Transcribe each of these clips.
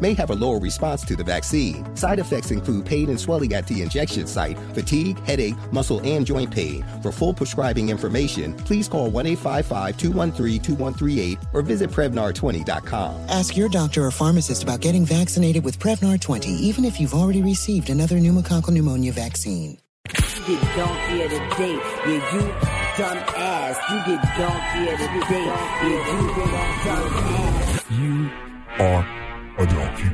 may have a lower response to the vaccine. Side effects include pain and swelling at the injection site, fatigue, headache, muscle, and joint pain. For full prescribing information, please call 1 855 213 2138 or visit Prevnar20.com. Ask your doctor or pharmacist about getting vaccinated with Prevnar 20, even if you've already received another pneumococcal pneumonia vaccine. You get donkey of the day. Yeah, you dumb ass. You get donkey of the day. Yeah, you dumb ass. You are a donkey.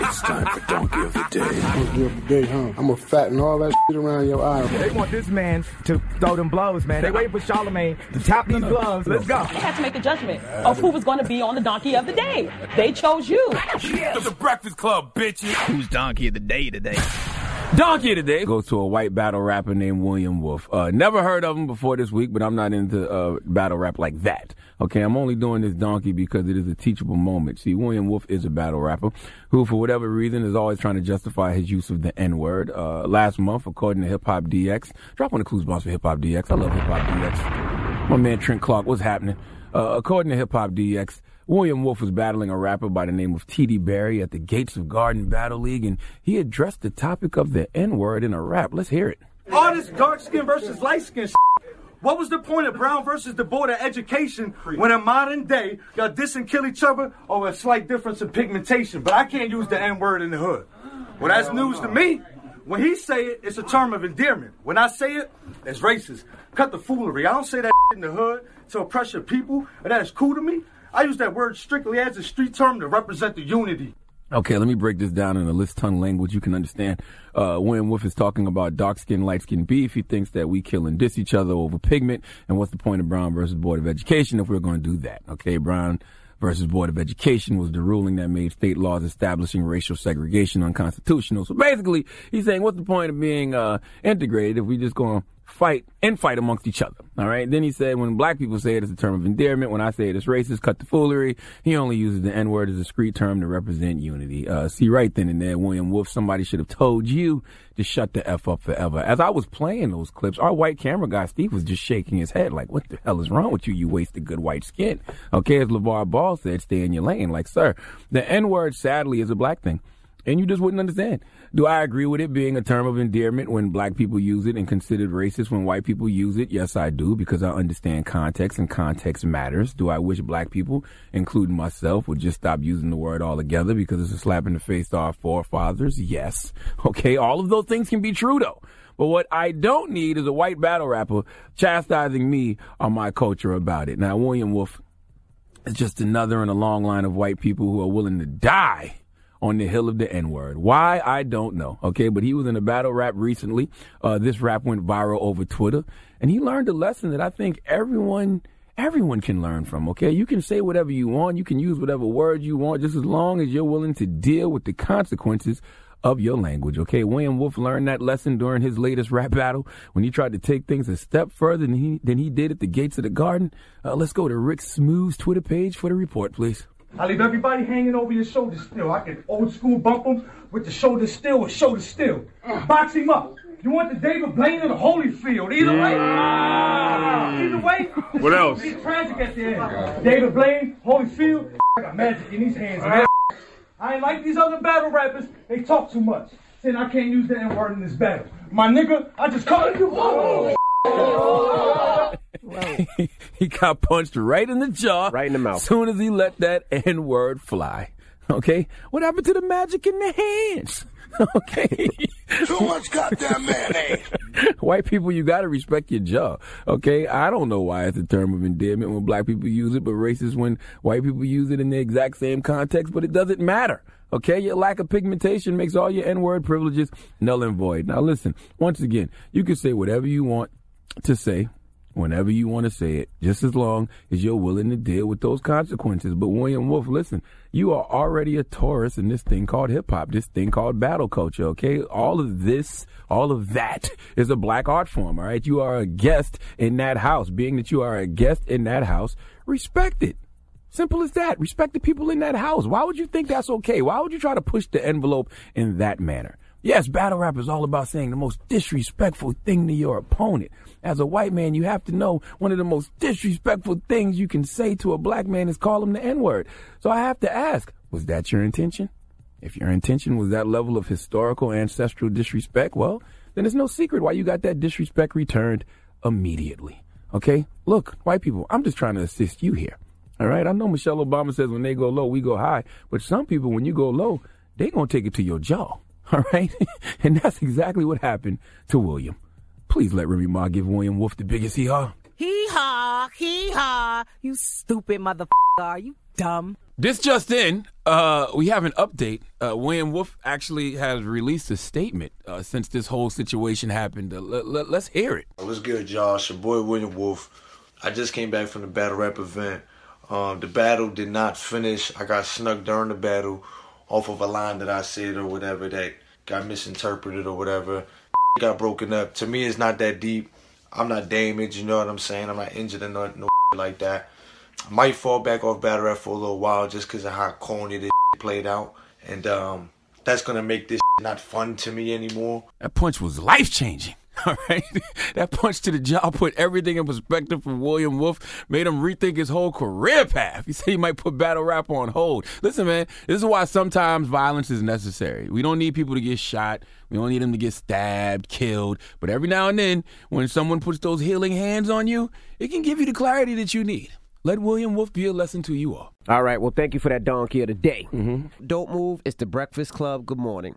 It's time for Donkey of the Day. Donkey of the day, huh? I'm gonna fatten all that shit around your eye. They want this man to throw them blows, man. They waiting for Charlamagne to tap these gloves. Let's go. They had to make a judgment of who was going to be on the donkey of the day. They chose you. It's the Breakfast Club, bitches. Who's donkey of the day today? Donkey today goes to a white battle rapper named William Wolf. Uh, never heard of him before this week, but I'm not into uh, battle rap like that. Okay, I'm only doing this donkey because it is a teachable moment. See, William Wolf is a battle rapper who, for whatever reason, is always trying to justify his use of the N word. Uh, last month, according to Hip Hop DX, drop on the clues box for Hip Hop DX. I love Hip Hop DX. My man Trent Clark, what's happening? Uh, according to Hip Hop DX, William Wolf was battling a rapper by the name of T.D. Barry at the Gates of Garden Battle League, and he addressed the topic of the N word in a rap. Let's hear it. All this dark skin versus light skin. What was the point of Brown versus the Board of Education when in modern day y'all diss and kill each other over a slight difference in pigmentation? But I can't use the N word in the hood. Well, that's news to me. When he say it, it's a term of endearment. When I say it, it's racist. Cut the foolery. I don't say that in the hood to oppress your people, and that is cool to me. I use that word strictly as a street term to represent the unity. Okay, let me break this down in a list tongue language you can understand. Uh, William Wolf is talking about dark skin, light skin beef. He thinks that we kill and diss each other over pigment. And what's the point of Brown versus Board of Education if we're going to do that? Okay, Brown versus Board of Education was the ruling that made state laws establishing racial segregation unconstitutional. So basically, he's saying, what's the point of being uh, integrated if we just going to fight and fight amongst each other? All right. Then he said, when black people say it, it's a term of endearment. When I say it, it's racist. Cut the foolery. He only uses the N word as a discreet term to represent unity. Uh, see, right then and there, William Wolf, somebody should have told you to shut the f up forever. As I was playing those clips, our white camera guy Steve was just shaking his head like, "What the hell is wrong with you? You wasted good white skin." Okay, as LeVar Ball said, "Stay in your lane." Like, sir, the N word sadly is a black thing and you just wouldn't understand. Do I agree with it being a term of endearment when black people use it and considered racist when white people use it? Yes, I do because I understand context and context matters. Do I wish black people, including myself, would just stop using the word altogether because it's a slap in the face to our forefathers? Yes. Okay, all of those things can be true though. But what I don't need is a white battle rapper chastising me on my culture about it. Now, William Wolf is just another in a long line of white people who are willing to die on the hill of the N word. Why? I don't know. Okay. But he was in a battle rap recently. Uh, this rap went viral over Twitter and he learned a lesson that I think everyone, everyone can learn from. Okay. You can say whatever you want. You can use whatever words you want just as long as you're willing to deal with the consequences of your language. Okay, William Wolf learned that lesson during his latest rap battle when he tried to take things a step further than he than he did at the gates of the garden. Uh, let's go to Rick Smooth's Twitter page for the report, please. I leave everybody hanging over your shoulders still. I can old school bump them with the shoulder still or shoulder still. Box him up. You want the David Blaine or the Holyfield? Either way. Either way. What else? It's tragic at the end. David Blaine, Holyfield. I got magic in these hands. Oh, Man. I ain't like these other battle rappers. They talk too much. Saying I can't use the N word in this battle. My nigga, I just call you. Oh, he got punched right in the jaw. Right in the mouth. As soon as he let that N word fly. Okay? What happened to the magic in the hands? Okay. Too much goddamn mayonnaise. White people, you got to respect your jaw. Okay. I don't know why it's a term of endearment when black people use it, but racist when white people use it in the exact same context, but it doesn't matter. Okay. Your lack of pigmentation makes all your N word privileges null and void. Now, listen, once again, you can say whatever you want to say whenever you want to say it, just as long as you're willing to deal with those consequences. But William Wolf, listen, you are already a tourist in this thing called hip hop, this thing called battle culture, okay? All of this, all of that is a black art form, all right? You are a guest in that house. Being that you are a guest in that house, respect it. Simple as that. Respect the people in that house. Why would you think that's okay? Why would you try to push the envelope in that manner? Yes, battle rap is all about saying the most disrespectful thing to your opponent. As a white man, you have to know one of the most disrespectful things you can say to a black man is call him the N word. So I have to ask, was that your intention? If your intention was that level of historical ancestral disrespect, well, then it's no secret why you got that disrespect returned immediately. Okay? Look, white people, I'm just trying to assist you here. All right? I know Michelle Obama says when they go low, we go high. But some people, when you go low, they going to take it to your jaw. All right? and that's exactly what happened to William. Please let Remy Ma give William Wolf the biggest hee haw. Hee haw, hee haw. You stupid motherfucker. Are you dumb? This just in, uh, we have an update. Uh, William Wolf actually has released a statement uh, since this whole situation happened. Uh, let, let, let's hear it. What's good, Josh? Your boy William Wolf. I just came back from the battle rap event. Um, the battle did not finish. I got snuck during the battle off of a line that I said or whatever that got misinterpreted or whatever. Got broken up. To me, it's not that deep. I'm not damaged. You know what I'm saying? I'm not injured or no, no like that. I might fall back off battle rap for a little while just because of how corny this played out, and um, that's gonna make this not fun to me anymore. That punch was life changing. All right. That punch to the jaw put everything in perspective for William Wolf, made him rethink his whole career path. He said he might put battle rap on hold. Listen, man, this is why sometimes violence is necessary. We don't need people to get shot. We don't need them to get stabbed, killed. But every now and then, when someone puts those healing hands on you, it can give you the clarity that you need. Let William Wolf be a lesson to you all. All right. Well, thank you for that donkey of the day. Mm-hmm. Don't move. It's the Breakfast Club. Good morning.